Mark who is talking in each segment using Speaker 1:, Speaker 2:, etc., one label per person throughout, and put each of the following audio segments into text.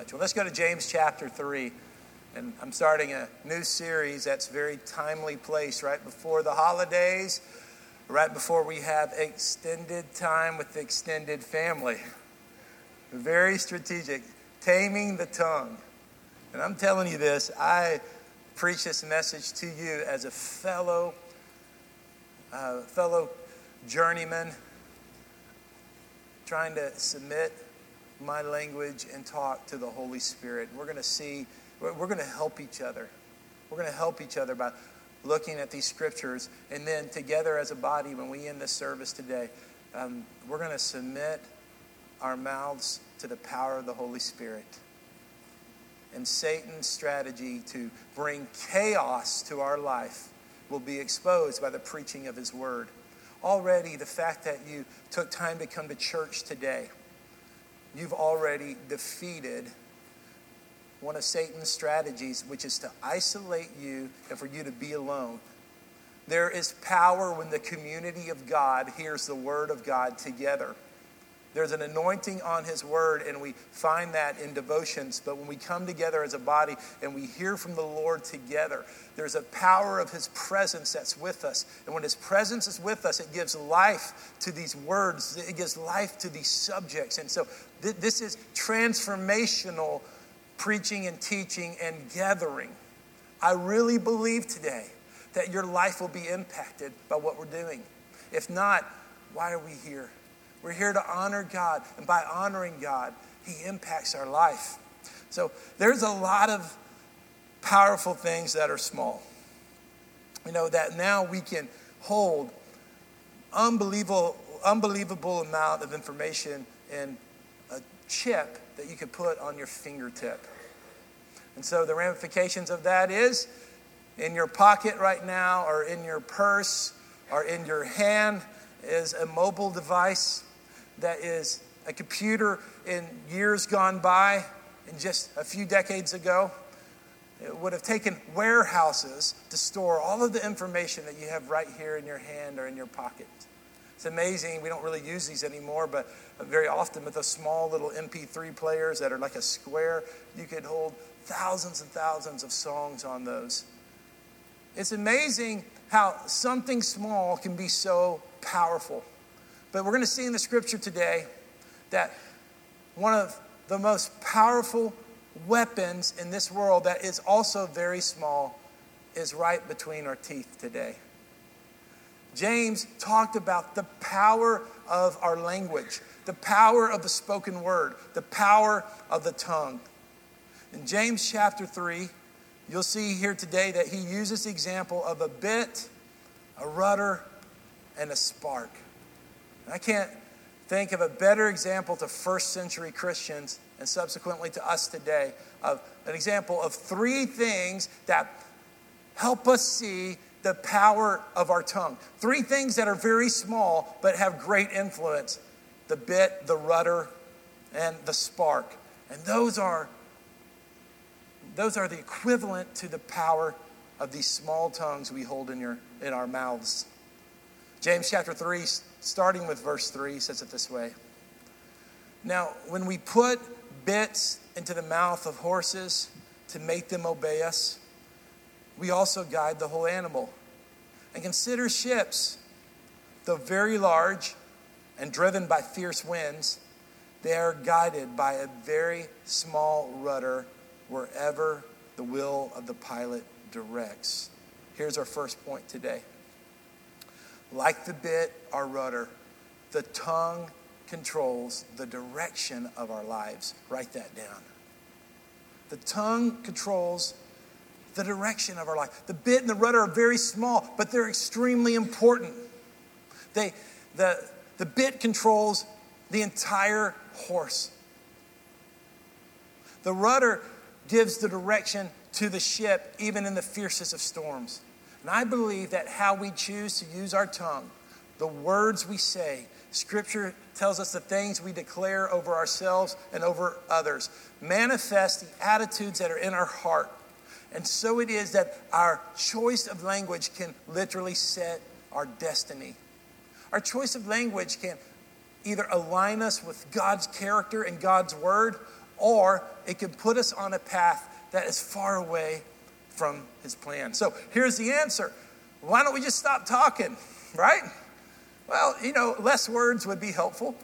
Speaker 1: much. Well, let's go to James chapter 3. And I'm starting a new series that's very timely place right before the holidays, right before we have extended time with the extended family. Very strategic. Taming the tongue. And I'm telling you this, I preach this message to you as a fellow, uh, fellow journeyman trying to submit my language and talk to the Holy Spirit. We're going to see, we're going to help each other. We're going to help each other by looking at these scriptures. And then together as a body, when we end this service today, um, we're going to submit our mouths to the power of the Holy Spirit. And Satan's strategy to bring chaos to our life will be exposed by the preaching of his word. Already, the fact that you took time to come to church today you've already defeated one of Satan's strategies, which is to isolate you and for you to be alone. There is power when the community of God hears the word of God together. There's an anointing on His Word, and we find that in devotions. But when we come together as a body and we hear from the Lord together, there's a power of His presence that's with us. And when His presence is with us, it gives life to these words, it gives life to these subjects. And so th- this is transformational preaching and teaching and gathering. I really believe today that your life will be impacted by what we're doing. If not, why are we here? We're here to honor God, and by honoring God, He impacts our life. So there's a lot of powerful things that are small. You know, that now we can hold unbelievable, unbelievable amount of information in a chip that you could put on your fingertip. And so the ramifications of that is in your pocket right now, or in your purse, or in your hand is a mobile device that is a computer in years gone by, in just a few decades ago. It would have taken warehouses to store all of the information that you have right here in your hand or in your pocket. It's amazing. We don't really use these anymore, but very often with those small little MP3 players that are like a square, you could hold thousands and thousands of songs on those. It's amazing how something small can be so powerful. But we're going to see in the scripture today that one of the most powerful weapons in this world that is also very small is right between our teeth today. James talked about the power of our language, the power of the spoken word, the power of the tongue. In James chapter 3, you'll see here today that he uses the example of a bit, a rudder, and a spark. I can't think of a better example to first century Christians and subsequently to us today of an example of three things that help us see the power of our tongue. Three things that are very small but have great influence the bit, the rudder, and the spark. And those are those are the equivalent to the power of these small tongues we hold in, your, in our mouths. James chapter 3 starting with verse 3, says it this way Now, when we put bits into the mouth of horses to make them obey us, we also guide the whole animal. And consider ships, though very large and driven by fierce winds, they are guided by a very small rudder wherever the will of the pilot directs. Here's our first point today like the bit, or rudder, the tongue controls the direction of our lives. Write that down. The tongue controls the direction of our life. The bit and the rudder are very small, but they're extremely important. They, the, the bit controls the entire horse. The rudder gives the direction to the ship, even in the fiercest of storms. And I believe that how we choose to use our tongue, the words we say, Scripture tells us the things we declare over ourselves and over others, manifest the attitudes that are in our heart. And so it is that our choice of language can literally set our destiny. Our choice of language can either align us with God's character and God's word, or it can put us on a path that is far away from his plan. So here's the answer why don't we just stop talking, right? Well, you know, less words would be helpful.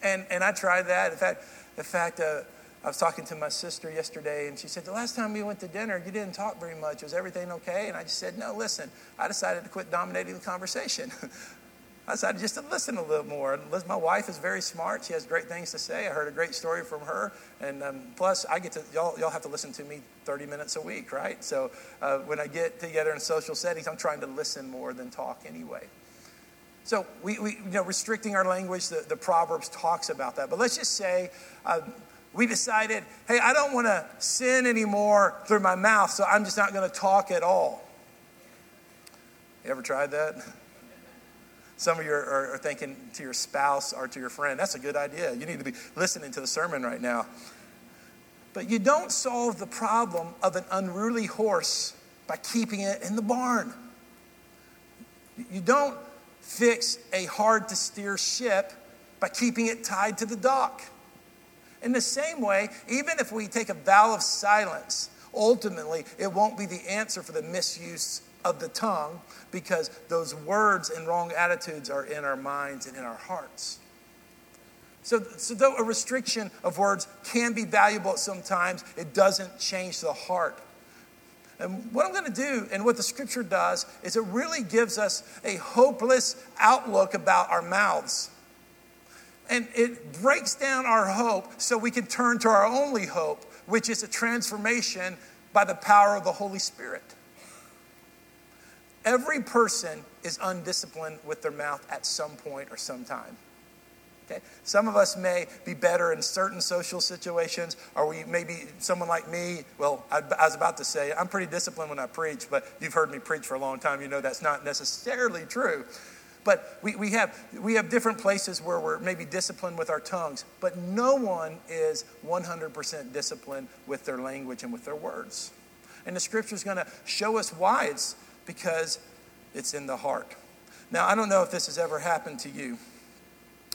Speaker 1: And, and I tried that. In fact, in fact uh, I was talking to my sister yesterday, and she said, The last time we went to dinner, you didn't talk very much. Was everything okay? And I just said, No, listen, I decided to quit dominating the conversation. I decided just to listen a little more. My wife is very smart. She has great things to say. I heard a great story from her. And um, plus, I get to, y'all, y'all have to listen to me 30 minutes a week, right? So uh, when I get together in social settings, I'm trying to listen more than talk anyway. So we, we you know, restricting our language, the, the Proverbs talks about that. But let's just say uh, we decided, hey, I don't want to sin anymore through my mouth, so I'm just not going to talk at all. You ever tried that? Some of you are, are, thinking to your spouse or to your friend, that's a good idea. You need to be listening to the sermon right now. But you don't solve the problem of an unruly horse by keeping it in the barn. You don't fix a hard to steer ship by keeping it tied to the dock. In the same way, even if we take a vow of silence, ultimately it won't be the answer for the misuse of the tongue because those words and wrong attitudes are in our minds and in our hearts. So, so though a restriction of words can be valuable sometimes, it doesn't change the heart. And what I'm going to do, and what the scripture does, is it really gives us a hopeless outlook about our mouths. And it breaks down our hope so we can turn to our only hope, which is a transformation by the power of the Holy Spirit. Every person is undisciplined with their mouth at some point or some time. Okay? Some of us may be better in certain social situations, or we maybe someone like me. Well, I, I, was about to say I'm pretty disciplined when I preach, but you've heard me preach for a long time. You know that's not necessarily true. But we, we, have, we have different places where we're maybe disciplined with our tongues, but no one is 100% disciplined with their language and with their words. And the scripture is going to show us why it's because it's in the heart. Now, I don't know if this has ever happened to you.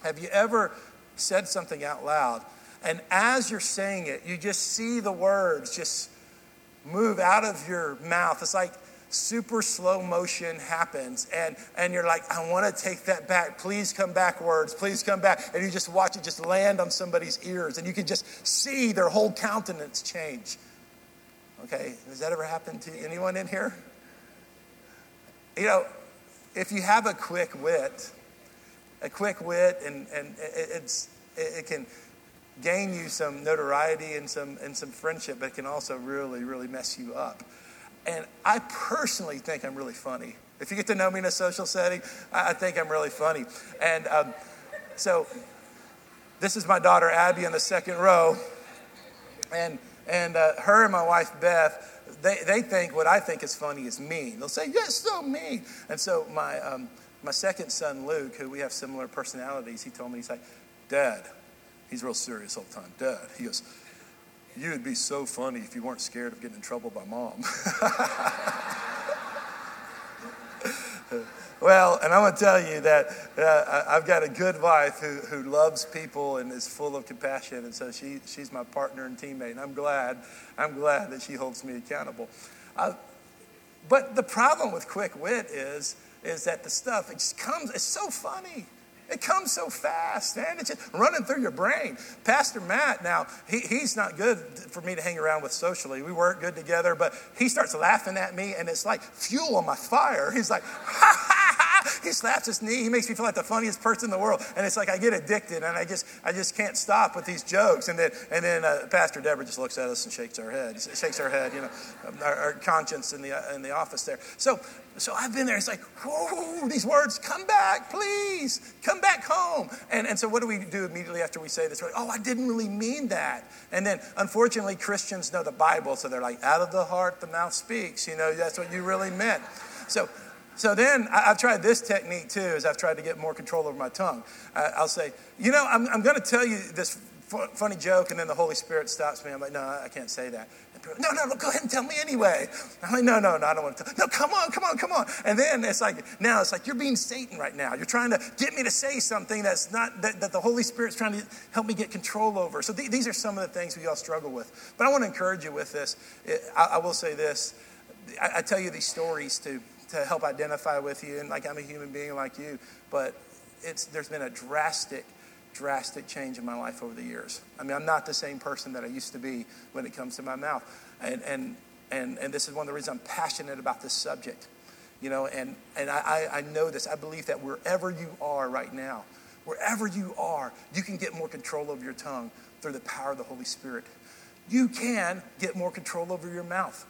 Speaker 1: Have you ever said something out loud, and as you're saying it, you just see the words just move out of your mouth? It's like super slow motion happens and and you're like i want to take that back please come back words please come back and you just watch it just land on somebody's ears and you can just see their whole countenance change okay has that ever happened to anyone in here you know, if you have a quick wit, a quick wit, and, and it's, it can gain you some notoriety and some, and some friendship, but it can also really, really mess you up. And I personally think I'm really funny. If you get to know me in a social setting, I think I'm really funny. And um, so this is my daughter Abby in the second row. And, and uh, her and my wife Beth, they, they think what I think is funny is mean. They'll say, You're so mean. And so my, um, my second son, Luke, who we have similar personalities, he told me, He's like, Dad, he's real serious all the time. Dad, he goes, You would be so funny if you weren't scared of getting in trouble by mom. Well, and I want to tell you that uh, I've got a good wife who, who loves people and is full of compassion, and so she, she's my partner and teammate. And I'm glad, I'm glad that she holds me accountable. But the problem with quick wit is, is that the stuff it just comes. It's so funny. It comes so fast, man. It's just running through your brain. Pastor Matt, now, he, he's not good for me to hang around with socially. We work good together, but he starts laughing at me, and it's like fuel on my fire. He's like, ha ha. He slaps his knee. He makes me feel like the funniest person in the world. And it's like I get addicted, and I just I just can't stop with these jokes. And then and then uh, Pastor Deborah just looks at us and shakes her head. Shakes her head, you know, our, our conscience in the, uh, in the office there. So so I've been there. It's like, whoa, these words, come back, please, come back home. And, and so what do we do immediately after we say this? Oh, I didn't really mean that. And then unfortunately, Christians know the Bible, so they're like, out of the heart, the mouth speaks. You know, that's what you really meant. So, so then I, have tried this technique too, as I've tried to get more control over my tongue. Uh, I'll say, you know, I'm, I'm going to tell you this funny joke, and then the Holy Spirit stops me. I'm like, no, I can't say that. No, no, no, go ahead and tell me anyway. I'm like, no, no, no, I don't want to. Tell. No, come on, come on, come on. And then it's like, now it's like you're being Satan right now. You're trying to get me to say something that's not that, that the Holy Spirit's trying to help me get control over. So th- these are some of the things we all struggle with. But I want to encourage you with this. It, I, I, will say this. I, I tell you these stories to to help identify with you, and like I'm a human being like you, but it's there's been a drastic drastic change in my life over the years. I mean, I'm not the same person that I used to be when it comes to my mouth. And, and, and, and this is one of the reasons I'm passionate about this subject. You know, and, and I, I know this. I believe that wherever you are right now, wherever you are, you can get more control over your tongue through the power of the Holy Spirit. You can get more control over your mouth.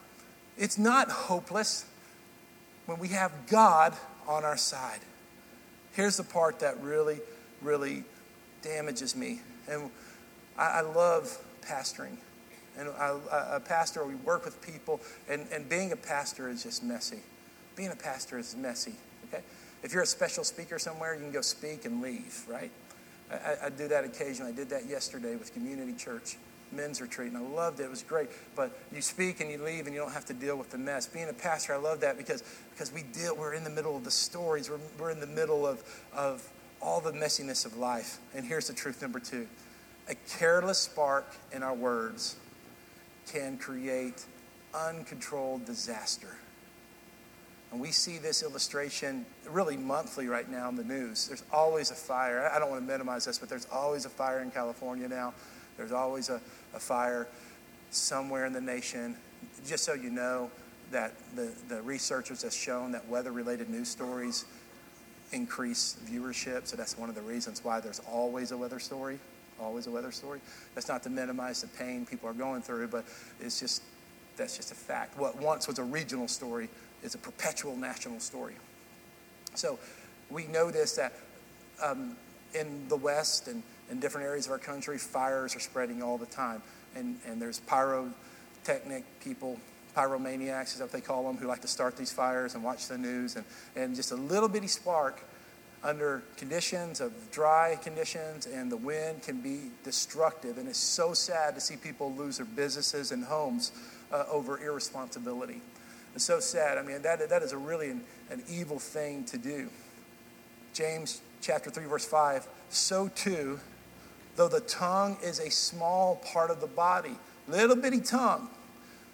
Speaker 1: It's not hopeless when we have God on our side. Here's the part that really, really damages me. And I, I love pastoring. And a pastor, we work with people, and, and being a pastor is just messy. Being a pastor is messy, okay? If you're a special speaker somewhere, you can go speak and leave, right? I, I do that occasionally. I did that yesterday with Community Church men's retreat, and I loved it. It was great. But you speak and you leave, and you don't have to deal with the mess. Being a pastor, I love that because, because we deal, we're in the middle of the stories. We're, we're in the middle of, of all the messiness of life. And here's the truth number two a careless spark in our words can create uncontrolled disaster. And we see this illustration really monthly right now in the news. There's always a fire. I don't want to minimize this, but there's always a fire in California now. There's always a, a fire somewhere in the nation. Just so you know, that the, the researchers have shown that weather related news stories increase viewership. So that's one of the reasons why there's always a weather story. Always a weather story. That's not to minimize the pain people are going through, but it's just that's just a fact. What once was a regional story is a perpetual national story. So we know this that um, in the West and in different areas of our country, fires are spreading all the time. And, and there's pyrotechnic people pyromaniacs, is what they call them, who like to start these fires and watch the news. And, and just a little bitty spark under conditions of dry conditions and the wind can be destructive. And it's so sad to see people lose their businesses and homes uh, over irresponsibility. It's so sad. I mean, that, that is a really an, an evil thing to do. James chapter 3, verse 5 so too, though the tongue is a small part of the body, little bitty tongue,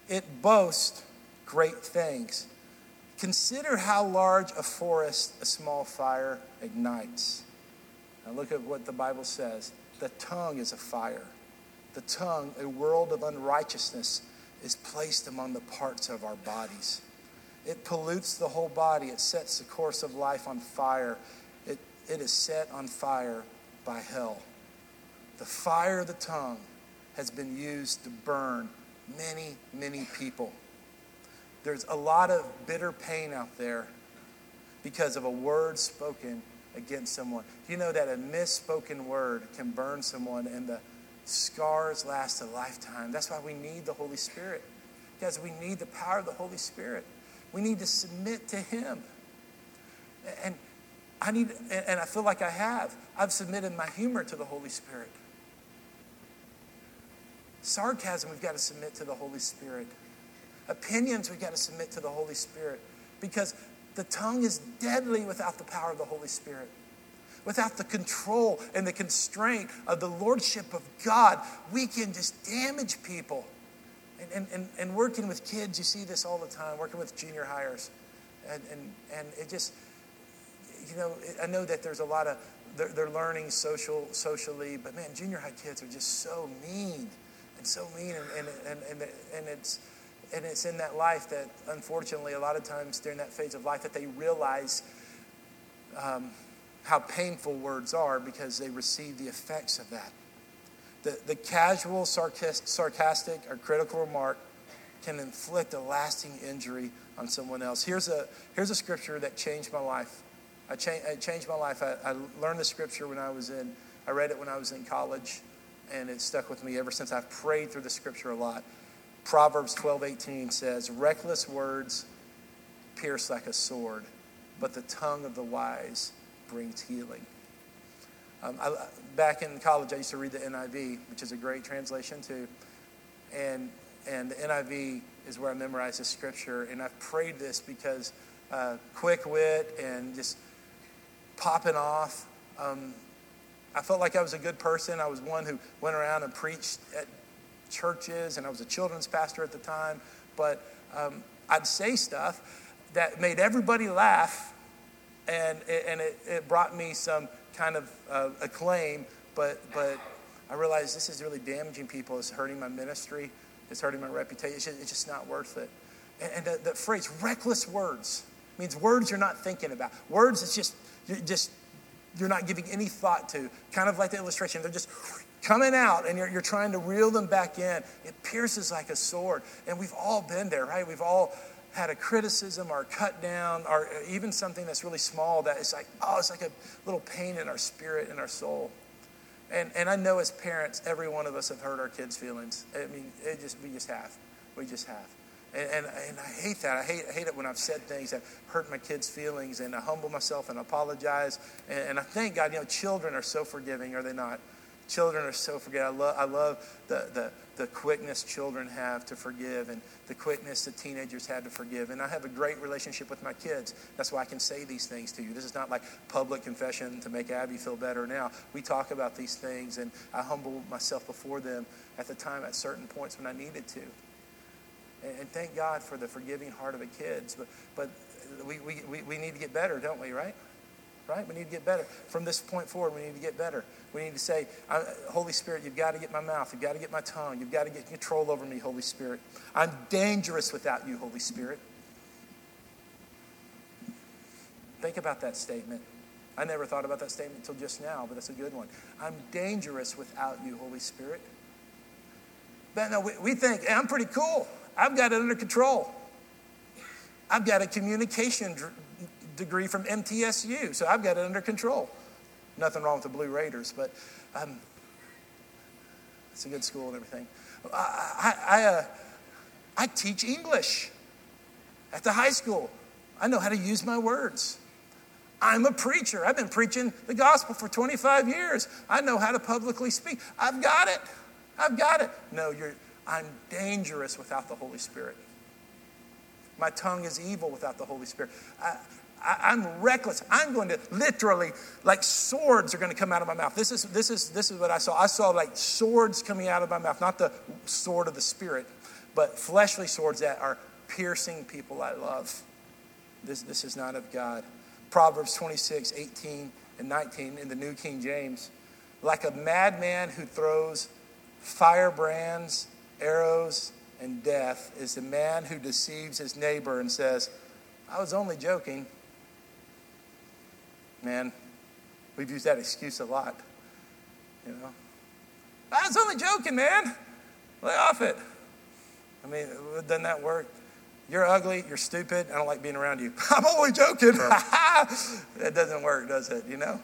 Speaker 1: it boasts great things. Consider how large a forest a small fire ignites. Now, look at what the Bible says the tongue is a fire. The tongue, a world of unrighteousness, is placed among the parts of our bodies. It pollutes the whole body, it sets the course of life on fire. It, it is set on fire by hell. The fire of the tongue has been used to burn many, many people. There's a lot of bitter pain out there because of a word spoken against someone. You know that a misspoken word can burn someone and the scars last a lifetime. That's why we need the Holy Spirit. Guys, we need the power of the Holy Spirit. We need to submit to Him. And I need, and I feel like I have. I've submitted my humor to the Holy Spirit. Sarcasm, we've got to submit to the Holy Spirit. Opinions, we've got to submit to the Holy Spirit because the tongue is deadly without the power of the Holy Spirit. Without the control and the constraint of the Lordship of God, we can just damage people. And, and, and, and working with kids, you see this all the time, working with junior hires. And, and, and it just, you know, I know that there's a lot of, they're, they're learning social, socially, but man, junior high kids are just so mean so mean, and, and, and, and, it's, and it's in that life that, unfortunately, a lot of times during that phase of life, that they realize um, how painful words are because they receive the effects of that. The, the casual, sarcastic, or critical remark can inflict a lasting injury on someone else. Here's a, here's a scripture that changed my life. I, cha- it changed my life. I, I learned the scripture when I was in, I read it when I was in college and it stuck with me ever since. I've prayed through the scripture a lot. Proverbs 12 18 says, Reckless words pierce like a sword, but the tongue of the wise brings healing. Um, I, back in college, I used to read the NIV, which is a great translation too. And, and the NIV is where I memorized the scripture. And I've prayed this because uh, quick wit and just popping off. Um, I felt like I was a good person. I was one who went around and preached at churches, and I was a children's pastor at the time. But um, I'd say stuff that made everybody laugh, and, and it, it brought me some kind of uh, acclaim, but, but I realized this is really damaging people. It's hurting my ministry, it's hurting my reputation. It's just, it's just not worth it. And, and the, the, phrase reckless words means words you're not thinking about. Words it's just, just you're not giving any thought to. Kind of like the illustration, they're just coming out and you're, you're trying to reel them back in. It pierces like a sword. And we've all been there, right? We've all had a criticism or a cut down or even something that's really small that is like, oh, it's like a little pain in our spirit and our soul. And, and I know as parents, every one of us have hurt our kids' feelings. I mean, it just, we just have. We just have. And, and, and, I hate that. I hate, I hate it when I've said things that hurt my kids' feelings and I humble myself and apologize. And, and I thank God, you know, children are so forgiving, are they not? Children are so forgiving. I love, I love the, the, the quickness children have to forgive and the quickness that teenagers had to forgive. And I have a great relationship with my kids. That's why I can say these things to you. This is not like public confession to make Abby feel better now. We talk about these things, and I humble myself before them at the time at certain points when I needed to. And thank God for the forgiving heart of the kids. But, but we, we, we need to get better, don't we, right? right? We need to get better. From this point forward, we need to get better. We need to say, Holy Spirit, you've got to get my mouth. You've got to get my tongue. You've got to get control over me, Holy Spirit. I'm dangerous without you, Holy Spirit. Think about that statement. I never thought about that statement until just now, but that's a good one. I'm dangerous without you, Holy Spirit. But no, we, we think, hey, I'm pretty cool. I've got it under control. I've got a communication degree from MTSU, so I've got it under control. Nothing wrong with the Blue Raiders, but um, it's a good school and everything. I, I, I, uh, I teach English at the high school. I know how to use my words. I'm a preacher. I've been preaching the gospel for 25 years. I know how to publicly speak. I've got it. I've got it. No, you're, I'm dangerous without the Holy Spirit. My tongue is evil without the Holy Spirit. I, am reckless. I'm going to literally, like swords are going to come out of my mouth. This is, this, is, this is what I saw. I saw like swords coming out of my mouth, not the sword of the Spirit, but fleshly swords that are piercing people I love. This, this is not of God. Proverbs 26, 18, and 19 in the New King James. Like a madman who throws firebrands, arrows, and death is the man who deceives his neighbor and says, I was only joking. Man, we've used that excuse a lot. You know, I was only joking, man. Lay off it. I mean, doesn't that work? You're ugly. You're stupid. I don't like being around you. I'm only joking. that doesn't work, does it? You know?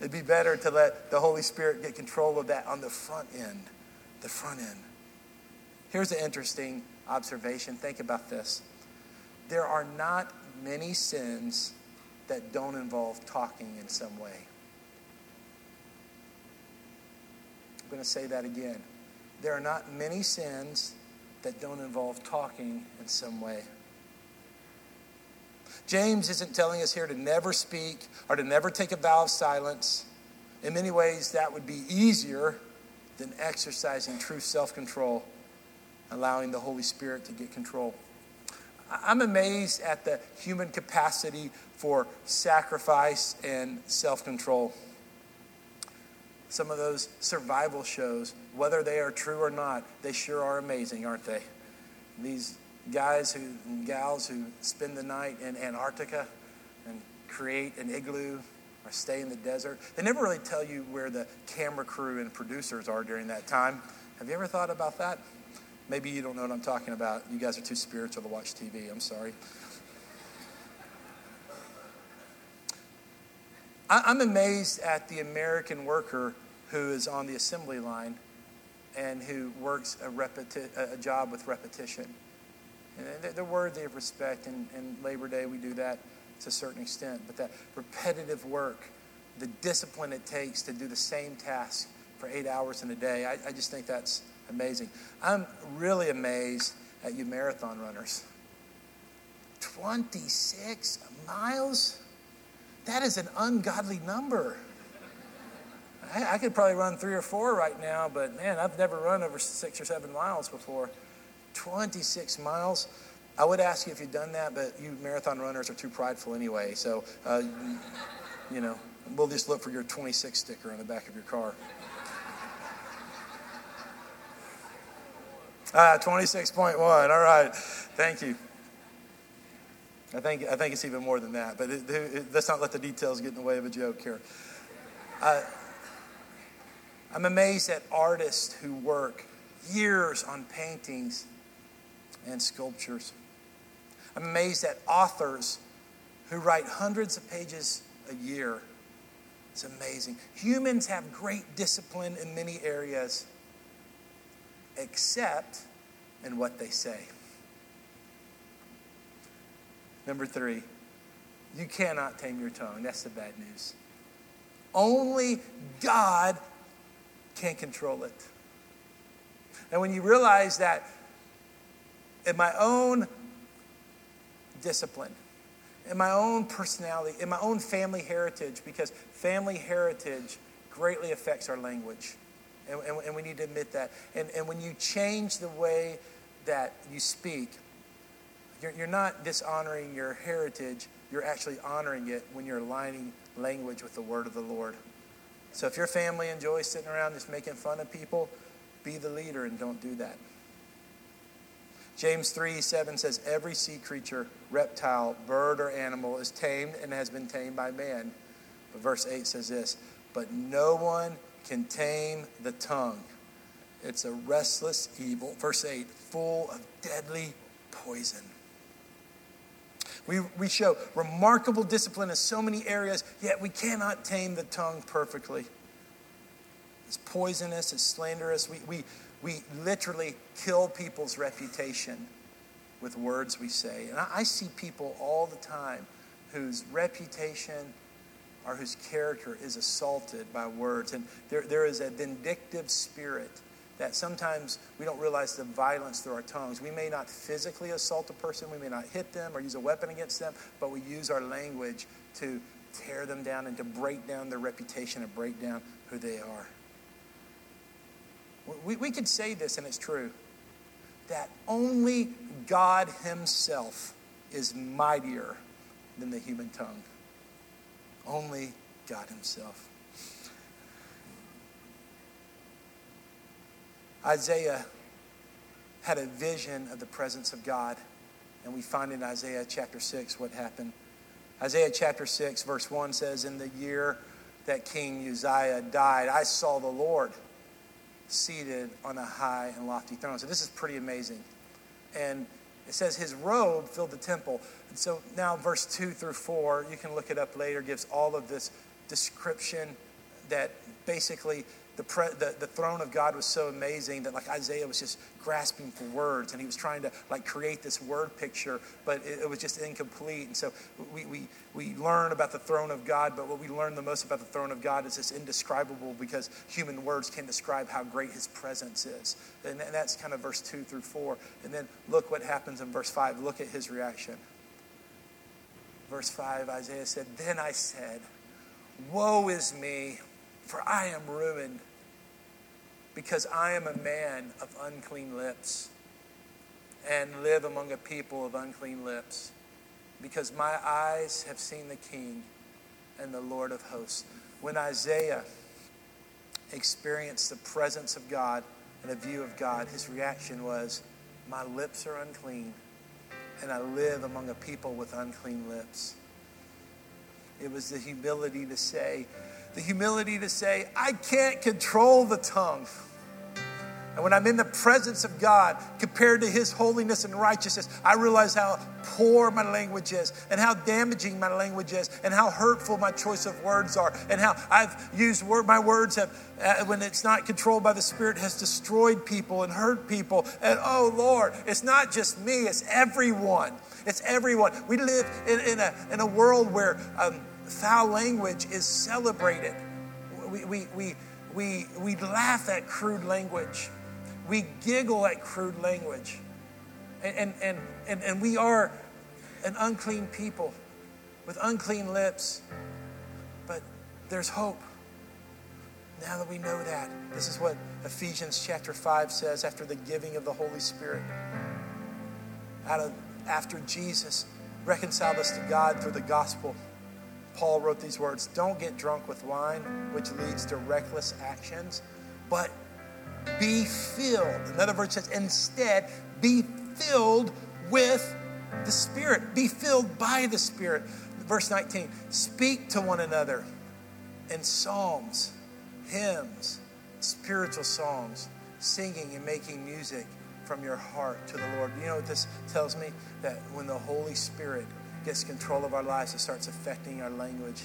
Speaker 1: It'd be better to let the Holy Spirit get control of that on the front end. The front end. Here's an interesting observation. Think about this. There are not many sins that don't involve talking in some way. I'm going to say that again. There are not many sins that don't involve talking in some way. James isn't telling us here to never speak or to never take a vow of silence. In many ways, that would be easier than exercising true self control, allowing the Holy Spirit to get control. I'm amazed at the human capacity for sacrifice and self control. Some of those survival shows, whether they are true or not, they sure are amazing, aren't they? These guys who and gals who spend the night in Antarctica and create an igloo or stay in the desert. They never really tell you where the camera crew and producers are during that time. Have you ever thought about that? Maybe you don't know what I'm talking about. You guys are too spiritual to watch TV. I'm sorry. I'm amazed at the American worker who is on the assembly line and who works a, repeti- a job with repetition. And they're worthy of respect, and, and Labor Day we do that to a certain extent, but that repetitive work the discipline it takes to do the same task for eight hours in a day. I, I just think that's amazing. I'm really amazed at you marathon runners. 26 miles? That is an ungodly number. I, I, could probably run three or four right now, but man, I've never run over six or seven miles before. 26 miles. I would ask you if you've done that, but you marathon runners are too prideful anyway. So, uh, you know, we'll just look for your 26 sticker on the back of your car. Ah, 26.1. All right. Thank you. I think, I think it's even more than that, but it, it, let's not let the details get in the way of a joke here. Uh, I'm amazed at artists who work years on paintings and sculptures. I'm amazed at authors who write hundreds of pages a year. It's amazing. Humans have great discipline in many areas, except in what they say. Number three, you cannot tame your tongue. That's the bad news. Only God can control it. And when you realize that in my own discipline, in my own personality, in my own family heritage, because family heritage greatly affects our language. And, and, and, we need to admit that. And, and when you change the way that you speak, you're, you're not dishonoring your heritage, you're actually honoring it when you're aligning language with the word of the Lord. So if your family enjoys sitting around just making fun of people, be the leader and don't do that. James 3 7 says, Every sea creature, reptile, bird, or animal is tamed and has been tamed by man. But verse 8 says this, But no one can tame the tongue. It's a restless evil. Verse 8, full of deadly poison. We, we show remarkable discipline in so many areas, yet we cannot tame the tongue perfectly. It's poisonous, it's slanderous. We, we, we literally kill people's reputation with words we say. And I, I see people all the time whose reputation or whose character is assaulted by words. And there, there is a vindictive spirit that sometimes we don't realize the violence through our tongues. We may not physically assault a person, we may not hit them or use a weapon against them, but we use our language to tear them down and to break down their reputation and break down who they are. We, we could say this, and it's true, that only God Himself is mightier than the human tongue. Only God Himself. Isaiah had a vision of the presence of God. And we find in Isaiah chapter 6 what happened. Isaiah chapter 6, verse 1 says, In the year that King Uzziah died, I saw the Lord seated on a high and lofty throne. So this is pretty amazing. And it says his robe filled the temple. And so now, verse 2 through 4, you can look it up later, gives all of this description that basically the, pre, the, the throne of God was so amazing that like Isaiah was just grasping for words and he was trying to like create this word picture, but it, it, was just incomplete. And so we, we, we learn about the throne of God, but what we learn the most about the throne of God is it's indescribable because human words can't describe how great his presence is. And that's kind of verse 2 through 4. And then look what happens in verse 5. Look at his reaction. Verse 5, Isaiah said, Then I said, Woe is me! For I am ruined, because I am a man of unclean lips, and live among a people of unclean lips, because my eyes have seen the King and the Lord of hosts. When Isaiah experienced the presence of God and a view of God, his reaction was, My lips are unclean, and I live among a people with unclean lips. It was the humility to say, the humility to say, I can't control the tongue. And when I'm in the presence of God, compared to His holiness and righteousness, I realize how poor my language is, and how damaging my language is, and how hurtful my choice of words are, and how I've used word, my words have, uh, when it's not controlled by the Spirit, has destroyed people and hurt people. And oh Lord, it's not just me; it's everyone. It's everyone. We live in, in a in a world where. Um, foul language is celebrated. We, we, we, we, we laugh at crude language. We giggle at crude language. And, and, and, and we are an unclean people with unclean lips. But there's hope. Now that we know that, this is what Ephesians chapter 5 says after the giving of the Holy Spirit. Out of after Jesus reconciled us to God through the gospel, Paul wrote these words Don't get drunk with wine, which leads to reckless actions, but be filled. In other words, says instead, be filled with the Spirit. Be filled by the Spirit. Verse 19 Speak to one another in psalms, hymns, spiritual songs, singing and making music from your heart to the Lord. You know what this tells me? That when the Holy Spirit gets control of our lives, it starts affecting our language.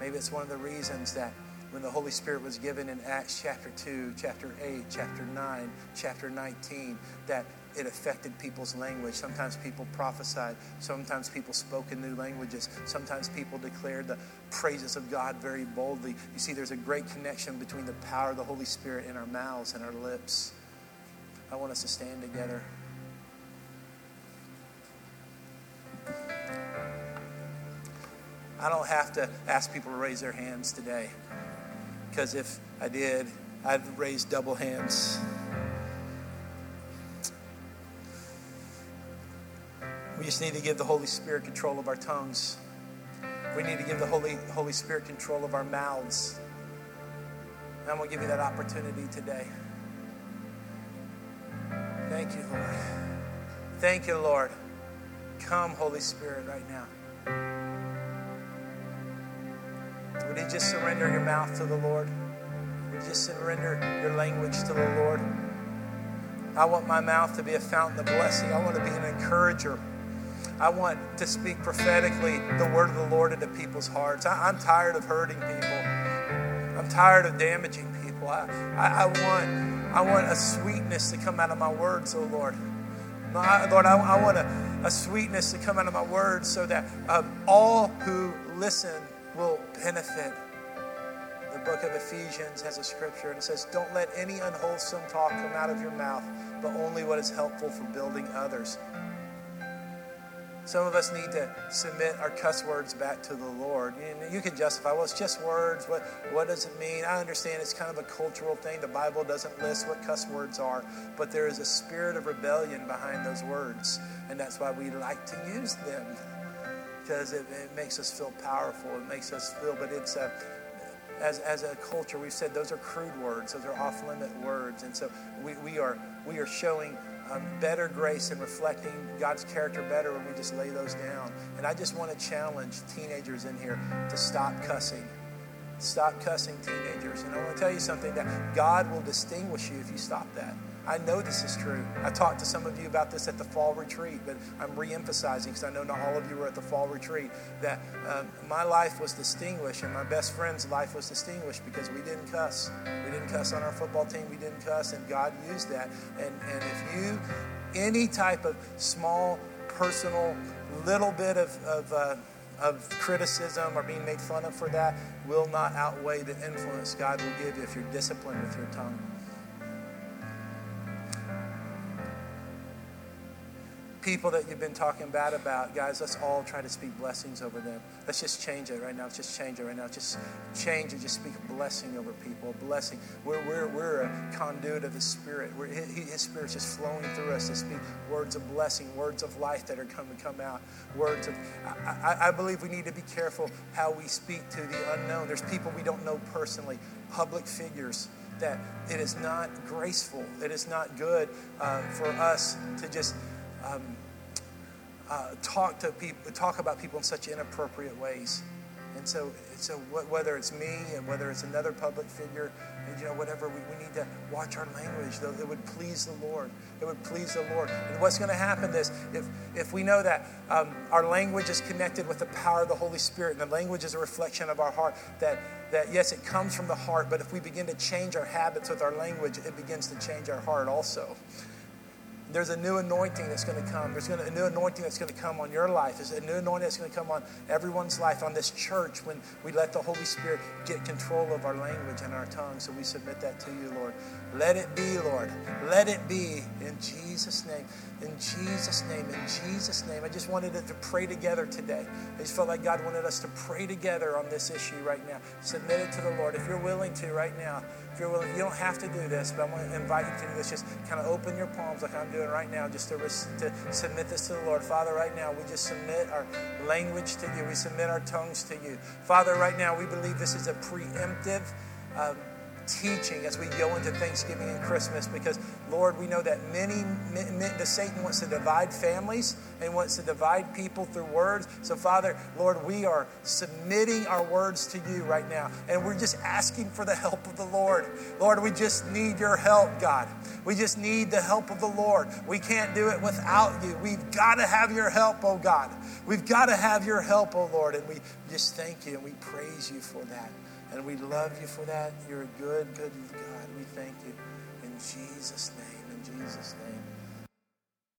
Speaker 1: Maybe it's one of the reasons that when the Holy Spirit was given in Acts chapter 2, chapter 8, chapter 9, chapter 19, that it affected people's language. Sometimes people prophesied. Sometimes people spoke in new languages. Sometimes people declared the praises of God very boldly. You see, there's a great connection between the power of the Holy Spirit in our mouths and our lips. I want us to stand together. I don't have to ask people to raise their hands today because if I did, I'd raise double hands. We just need to give the Holy Spirit control of our tongues. We need to give the Holy, Holy Spirit control of our mouths. And I'm going to give you that opportunity today. Thank you, Lord. Thank you, Lord. Come, Holy Spirit, right now. You just surrender your mouth to the Lord? Would you just surrender your language to the Lord? I want my mouth to be a fountain of blessing. I want to be an encourager. I want to speak prophetically the word of the Lord into people's hearts. I, am tired of hurting people. I'm tired of damaging people. I, I, I, want, I want a sweetness to come out of my words, oh Lord. My, Lord, I, I want a, a, sweetness to come out of my words so that um, all who listen will benefit. The book of Ephesians has a scripture and it says, Don't let any unwholesome talk come out of your mouth, but only what is helpful for building others. Some of us need to submit our cuss words back to the Lord. You, can justify, well, it's just words. What, what does it mean? I understand it's kind of a cultural thing. The Bible doesn't list what cuss words are, but there is a spirit of rebellion behind those words, and that's why we like to use them because it, it makes us feel powerful. It makes us feel, but it's a as, as a culture, we've said those are crude words, those are off limit words. And so we, we, are, we are showing um, better grace and reflecting God's character better when we just lay those down. And I just want to challenge teenagers in here to stop cussing. Stop cussing, teenagers. And I want to tell you something that God will distinguish you if you stop that. I know this is true. I talked to some of you about this at the fall retreat, but I'm re-emphasizing because I know not all of you were at the fall retreat that um, my life was distinguished and my best friend's life was distinguished because we didn't cuss. We didn't cuss on our football team. We didn't cuss, and God used that. And and if you any type of small personal little bit of of uh, of criticism or being made fun of for that will not outweigh the influence God will give you if you're disciplined with your tongue. People that you've been talking bad about, guys, let's all try to speak blessings over them. Let's just change it right now. Let's just change it right now. Just change it. Just speak a blessing over people. Blessing. We're, we're, we're a conduit of the Spirit. We're, his, his Spirit's just flowing through us to speak words of blessing, words of life that are coming to come out. Words of. I, I, I believe we need to be careful how we speak to the unknown. There's people we don't know personally, public figures that it is not graceful. It is not good uh, for us to just um, uh, talk to people, talk about people in such inappropriate ways. And so, so whether it's me and whether it's another public figure, and, you know, whatever, we, we need to watch our language, though. It would please the Lord. It would please the Lord. And what's going to happen is if, if we know that um, our language is connected with the power of the Holy Spirit, and the language is a reflection of our heart, that, that yes, it comes from the heart, but if we begin to change our habits with our language, it begins to change our heart also. There's a new anointing that's going to come. There's gonna, a new anointing that's going to come on your life. There's a new anointing that's going to come on everyone's life, on this church, when we let the Holy Spirit get control of our language and our tongue. So we submit that to you, Lord. Let it be, Lord. Let it be in Jesus' name. In Jesus' name. In Jesus' name. I just wanted to pray together today. I just felt like God wanted us to pray together on this issue right now. Submit it to the Lord. If you're willing to right now, if you're willing, you don't have to do this, but I want to invite you to do this. Just kind of open your palms like I'm doing right now, just to, to submit this to the Lord. Father, right now, we just submit our language to you. We submit our tongues to you. Father, right now, we believe this is a preemptive. Um, teaching as we go into Thanksgiving and Christmas because, Lord, we know that many, many, the Satan wants to divide families and wants to divide people through words. So, Father, Lord, we are submitting our words to you right now and we're just asking for the help of the Lord. Lord, we just need your help, God. We just need the help of the Lord. We can't do it without you. We've got to have your help, oh God. We've got to have your help, oh Lord. And we just thank you and we praise you for that. And we love you for that. You're a good, good God. We thank you. In Jesus' name. In Jesus' name.